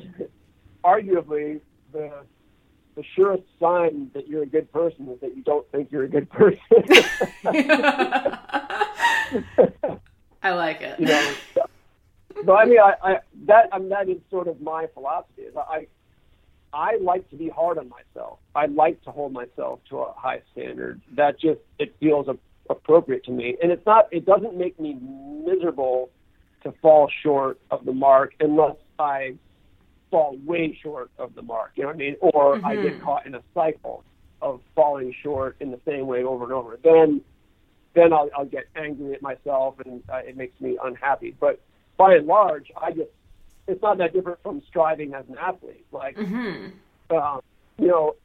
arguably the the surest sign that you're a good person is that you don't think you're a good person. I like it. you know. But I mean, I, I that I mean, that is sort of my philosophy. Is I I like to be hard on myself. I like to hold myself to a high standard. That just it feels a, appropriate to me, and it's not. It doesn't make me miserable to fall short of the mark unless I fall way short of the mark. You know what I mean? Or I get caught in a cycle of falling short in the same way over and over. Then then I'll, I'll get angry at myself and uh, it makes me unhappy. But by and large, I just it's not that different from striving as an athlete. Like hmm um, you know,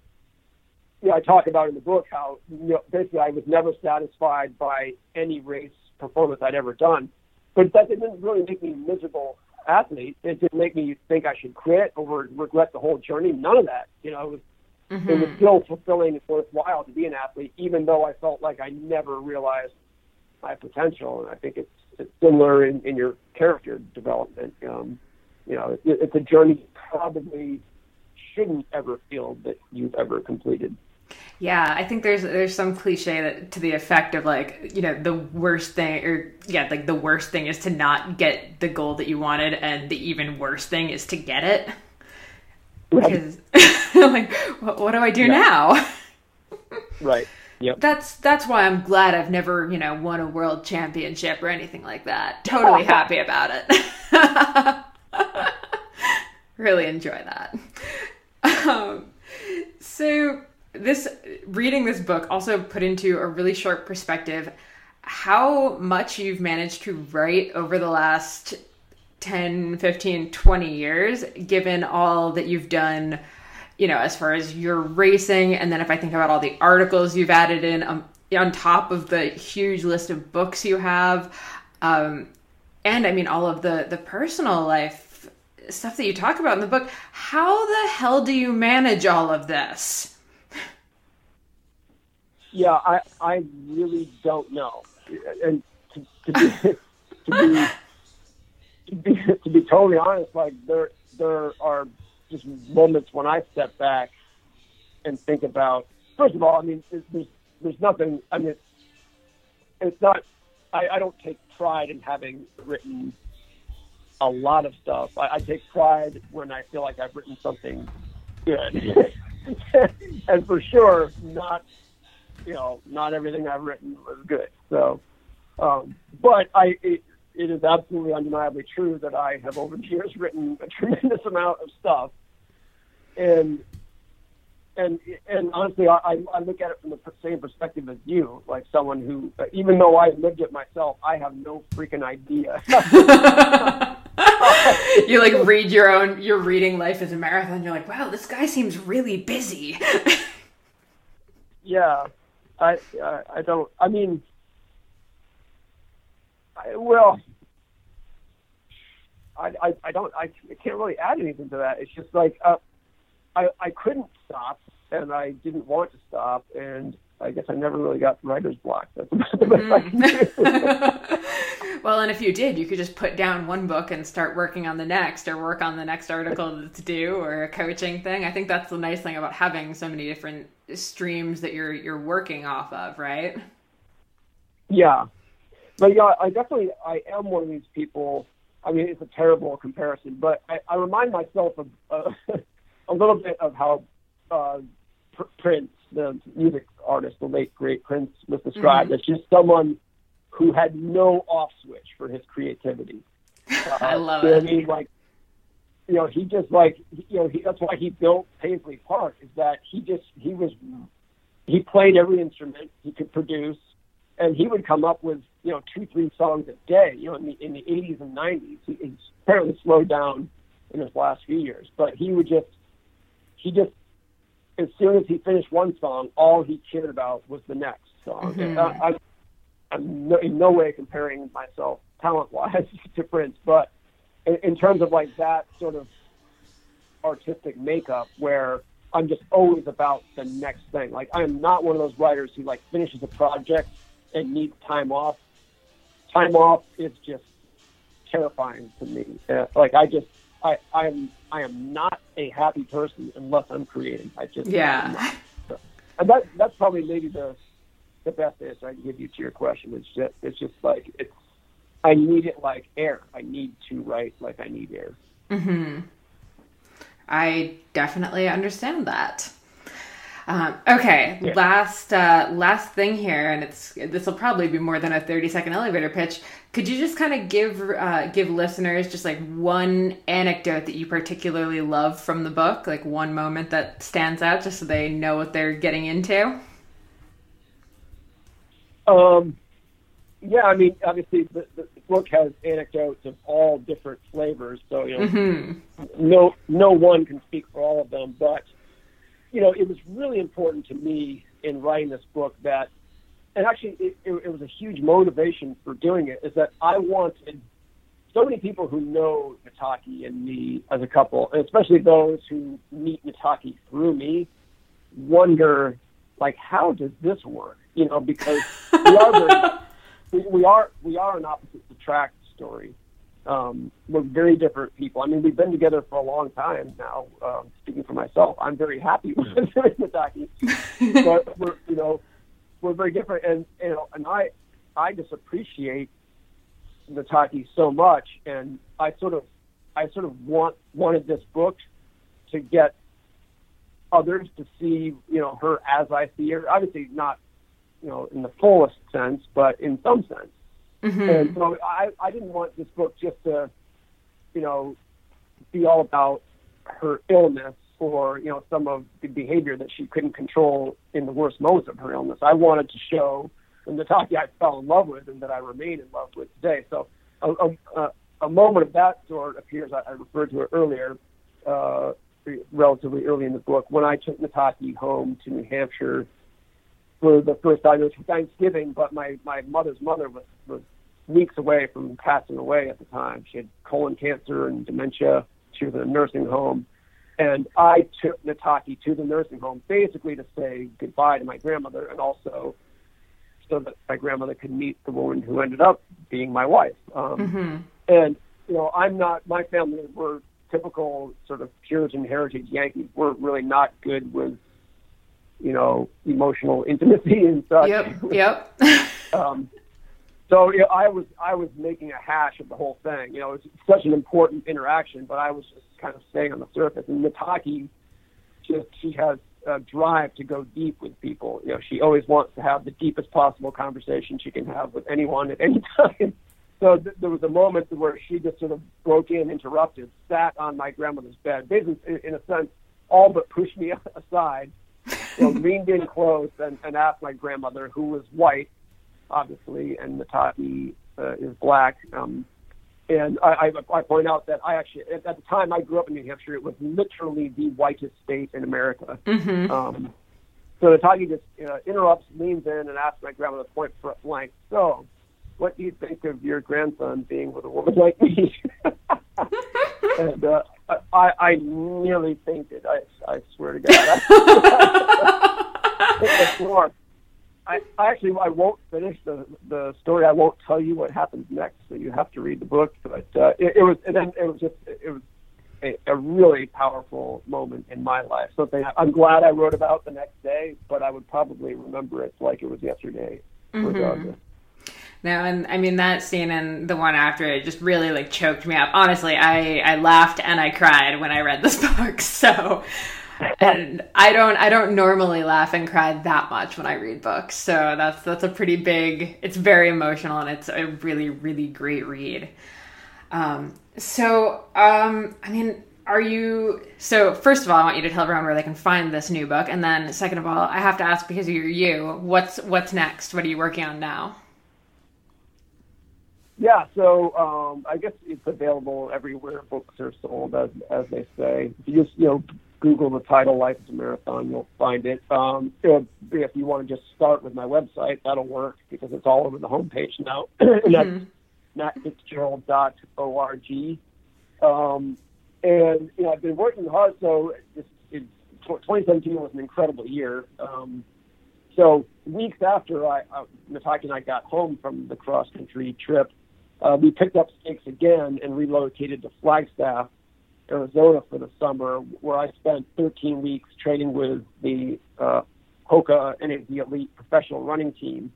you know, I talk about in the book how you know, basically I was never satisfied by any race performance I'd ever done, but that didn't really make me a miserable athlete. It didn't make me think I should quit or regret the whole journey. None of that. You know, it was it was still fulfilling and worthwhile to be an athlete, even though I felt like I never realized my potential. And I think it's, it's similar in, in your character development. Um, you know, it, it's a journey you probably shouldn't ever feel that you've ever completed. Yeah, I think there's there's some cliche that to the effect of like you know the worst thing or yeah like the worst thing is to not get the goal that you wanted and the even worse thing is to get it because like what, what do I do Yeah. now? Right. Yep. That's that's why I'm glad I've never you know won a world championship or anything like that. Totally happy about it. really enjoy that. Um, so this reading this book also put into a really short perspective how much you've managed to write over the last 10 15 20 years given all that you've done you know as far as your racing and then if i think about all the articles you've added in um, on top of the huge list of books you have um, and i mean all of the the personal life stuff that you talk about in the book how the hell do you manage all of this Yeah, I I really don't know, and to, to be to be to be to be totally honest, like there there are just moments when I step back and think about. First of all, I mean, there's there's nothing. I mean, it's, not. I, I don't take pride in having written a lot of stuff. I, I take pride when I feel like I've written something good, and for sure, not you know, not everything I've written was good. So, um, but I. It, it is absolutely undeniably true that I have over the years written a tremendous amount of stuff, and and and honestly, I, I look at it from the same perspective as you, like someone who, even though I lived it myself, I have no freaking idea. you like read your own, you're reading life as a marathon. You're like, wow, this guy seems really busy. yeah, I, I I don't. I mean, I, well, I, I, I don't I can't really add anything to that. It's just like uh, I I couldn't stop and I didn't want to stop and I guess I never really got writer's block. That's about the best. I can do. well, and if you did, you could just put down one book and start working on the next, or work on the next article that's due, or a coaching thing. I think that's the nice thing about having so many different streams that you're you're working off of, right? Yeah, but yeah, I definitely I am one of these people. I mean, it's a terrible comparison, but I, I remind myself of uh, a little bit of how uh, Prince, the music artist, the late great Prince, was described mm-hmm. as just someone who had no off switch for his creativity. Uh, I love it. I mean, like, you know, he just like, you know, he, that's why he built Paisley Park. Is that he just he was he played every instrument he could produce and he would come up with you know two three songs a day you know in the in the 80s and 90s he, he's apparently slowed down in his last few years but he would just he just as soon as he finished one song all he cared about was the next song mm-hmm. I, I, I'm no, in no way comparing myself talent wise to Prince but in, in terms of like that sort of artistic makeup where I'm just always about the next thing. Like I am not one of those writers who like finishes a project and need time off. Time off is just terrifying to me. Uh, like I just, I, I am, I am not a happy person unless I'm creating. I just, yeah. So, and that, that's probably maybe the, the best answer I can give you to your question. It's just, it's just like it's, I need it like air. I need to write like I need air. Hmm. I definitely understand that. Um, okay, yeah. last uh, last thing here, and it's this will probably be more than a thirty second elevator pitch. Could you just kind of give uh, give listeners just like one anecdote that you particularly love from the book, like one moment that stands out, just so they know what they're getting into? Um, yeah, I mean, obviously the, the book has anecdotes of all different flavors, so you know, mm-hmm. no no one can speak for all of them, but you know, it was really important to me in writing this book that, and actually, it, it, it was a huge motivation for doing it, is that I wanted so many people who know Nataki and me as a couple, and especially those who meet Nataki through me, wonder, like, how does this work? You know, because we are very, we, we are we are an opposite attract story um, we're very different people. I mean, we've been together for a long time now. Um, speaking for myself, I'm very happy with Nataki, but we're you know we're very different, and you know, and I I just appreciate Nataki so much, and I sort of I sort of want wanted this book to get others to see you know her as I see her. Obviously, not you know in the fullest sense, but in some sense Mm-hmm. And so I, I didn't want this book just to, you know, be all about her illness or, you know, some of the behavior that she couldn't control in the worst moments of her illness. I wanted to show the I fell in love with and that I remain in love with today. So a, a, a moment of that sort appears, I, I referred to it earlier, uh, relatively early in the book, when I took Nataki home to New Hampshire for the first time. It was Thanksgiving, but my, my mother's mother was, was weeks away from passing away at the time. She had colon cancer and dementia. She was in a nursing home. And I took Nataki to the nursing home basically to say goodbye to my grandmother and also so that my grandmother could meet the woman who ended up being my wife. Um, mm-hmm. And you know, I'm not. My family were typical sort of Puritan heritage Yankees. We're really not good with, you know, emotional intimacy and such. Yep. Yep. um, so I was I was making a hash of the whole thing. You know, it's such an important interaction, but I was just kind of staying on the surface. And Nataki, just she has a drive to go deep with people. You know, she always wants to have the deepest possible conversation she can have with anyone at any time. So th- there was a moment where she just sort of broke in, interrupted, sat on my grandmother's bed, basically, in, in a sense, all but pushed me aside, you know, leaned in close and, and asked my grandmother, who was white, obviously, and Nataki uh, is black. Um, and I, I, I point out that I actually, at, at the time I grew up in New Hampshire, it was literally the whitest state in America. Mm-hmm. Um, so Nataki just uh, interrupts, leans in, and asks my grandmother point blank, so what do you think of your grandson being with a woman like me? and uh, I, I nearly fainted. I, I swear to God. I, I, I actually I won't finish the the story. I won't tell you what happens next. So you have to read the book. But uh, it, it was and then it was just it was a, a really powerful moment in my life. Something I'm glad I wrote about the next day, but I would probably remember it like it was yesterday, mm-hmm. No, and I mean that scene and the one after it just really like choked me up. Honestly, I I laughed and I cried when I read this book. So and I don't I don't normally laugh and cry that much when I read books. So that's that's a pretty big. It's very emotional and it's a really really great read. Um, so um, I mean, are you? So first of all, I want you to tell everyone where they can find this new book, and then second of all, I have to ask because you're you. What's what's next? What are you working on now? Yeah, so um, I guess it's available everywhere books are sold, as as they say. If you just you know Google the title "Life is a Marathon," you'll find it. Um, if you want to just start with my website, that'll work because it's all over the homepage now. and that's mm-hmm. mattfitzgerald.org. Um, and you know, I've been working hard. So this, it, 2017 was an incredible year. Um, so weeks after I, uh, Nataki and I got home from the cross country trip, uh, we picked up stakes again and relocated to Flagstaff, Arizona for the summer, where I spent 13 weeks training with the uh, Hoka NAZ Elite professional running team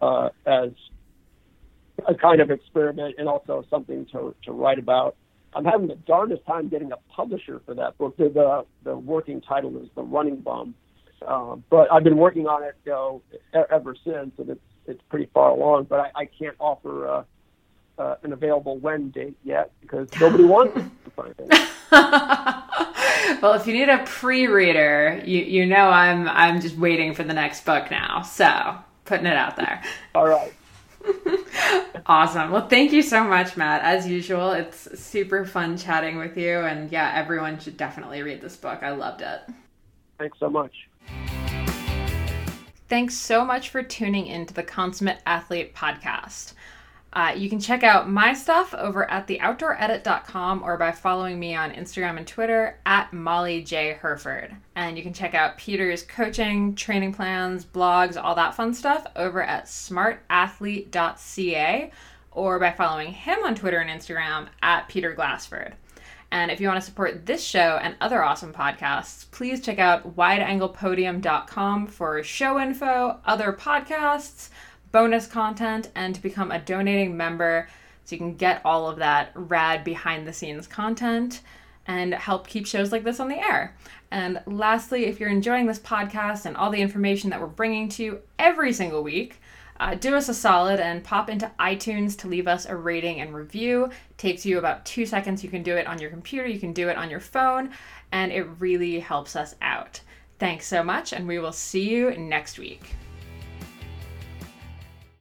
uh, as a kind of experiment and also something to, to write about. I'm having the darndest time getting a publisher for that book. The, the, the working title is The Running Bum. Uh, but I've been working on it know, ever since, and it's it's pretty far along. But I, I can't offer uh, uh, an available when date yet because nobody wants to find it. well, if you need a pre-reader, you you know I'm I'm just waiting for the next book now. So putting it out there. All right. awesome. Well, thank you so much, Matt. As usual, it's super fun chatting with you, and yeah, everyone should definitely read this book. I loved it. Thanks so much. Thanks so much for tuning into the Consummate Athlete podcast. Uh, you can check out my stuff over at theoutdooredit.com or by following me on Instagram and Twitter at Molly J. Hurford. And you can check out Peter's coaching, training plans, blogs, all that fun stuff over at smartathlete.ca or by following him on Twitter and Instagram at Peter Glassford. And if you want to support this show and other awesome podcasts, please check out wideanglepodium.com for show info, other podcasts, bonus content, and to become a donating member so you can get all of that rad behind the scenes content and help keep shows like this on the air. And lastly, if you're enjoying this podcast and all the information that we're bringing to you every single week, uh, do us a solid and pop into iTunes to leave us a rating and review. It takes you about two seconds. You can do it on your computer, you can do it on your phone, and it really helps us out. Thanks so much, and we will see you next week.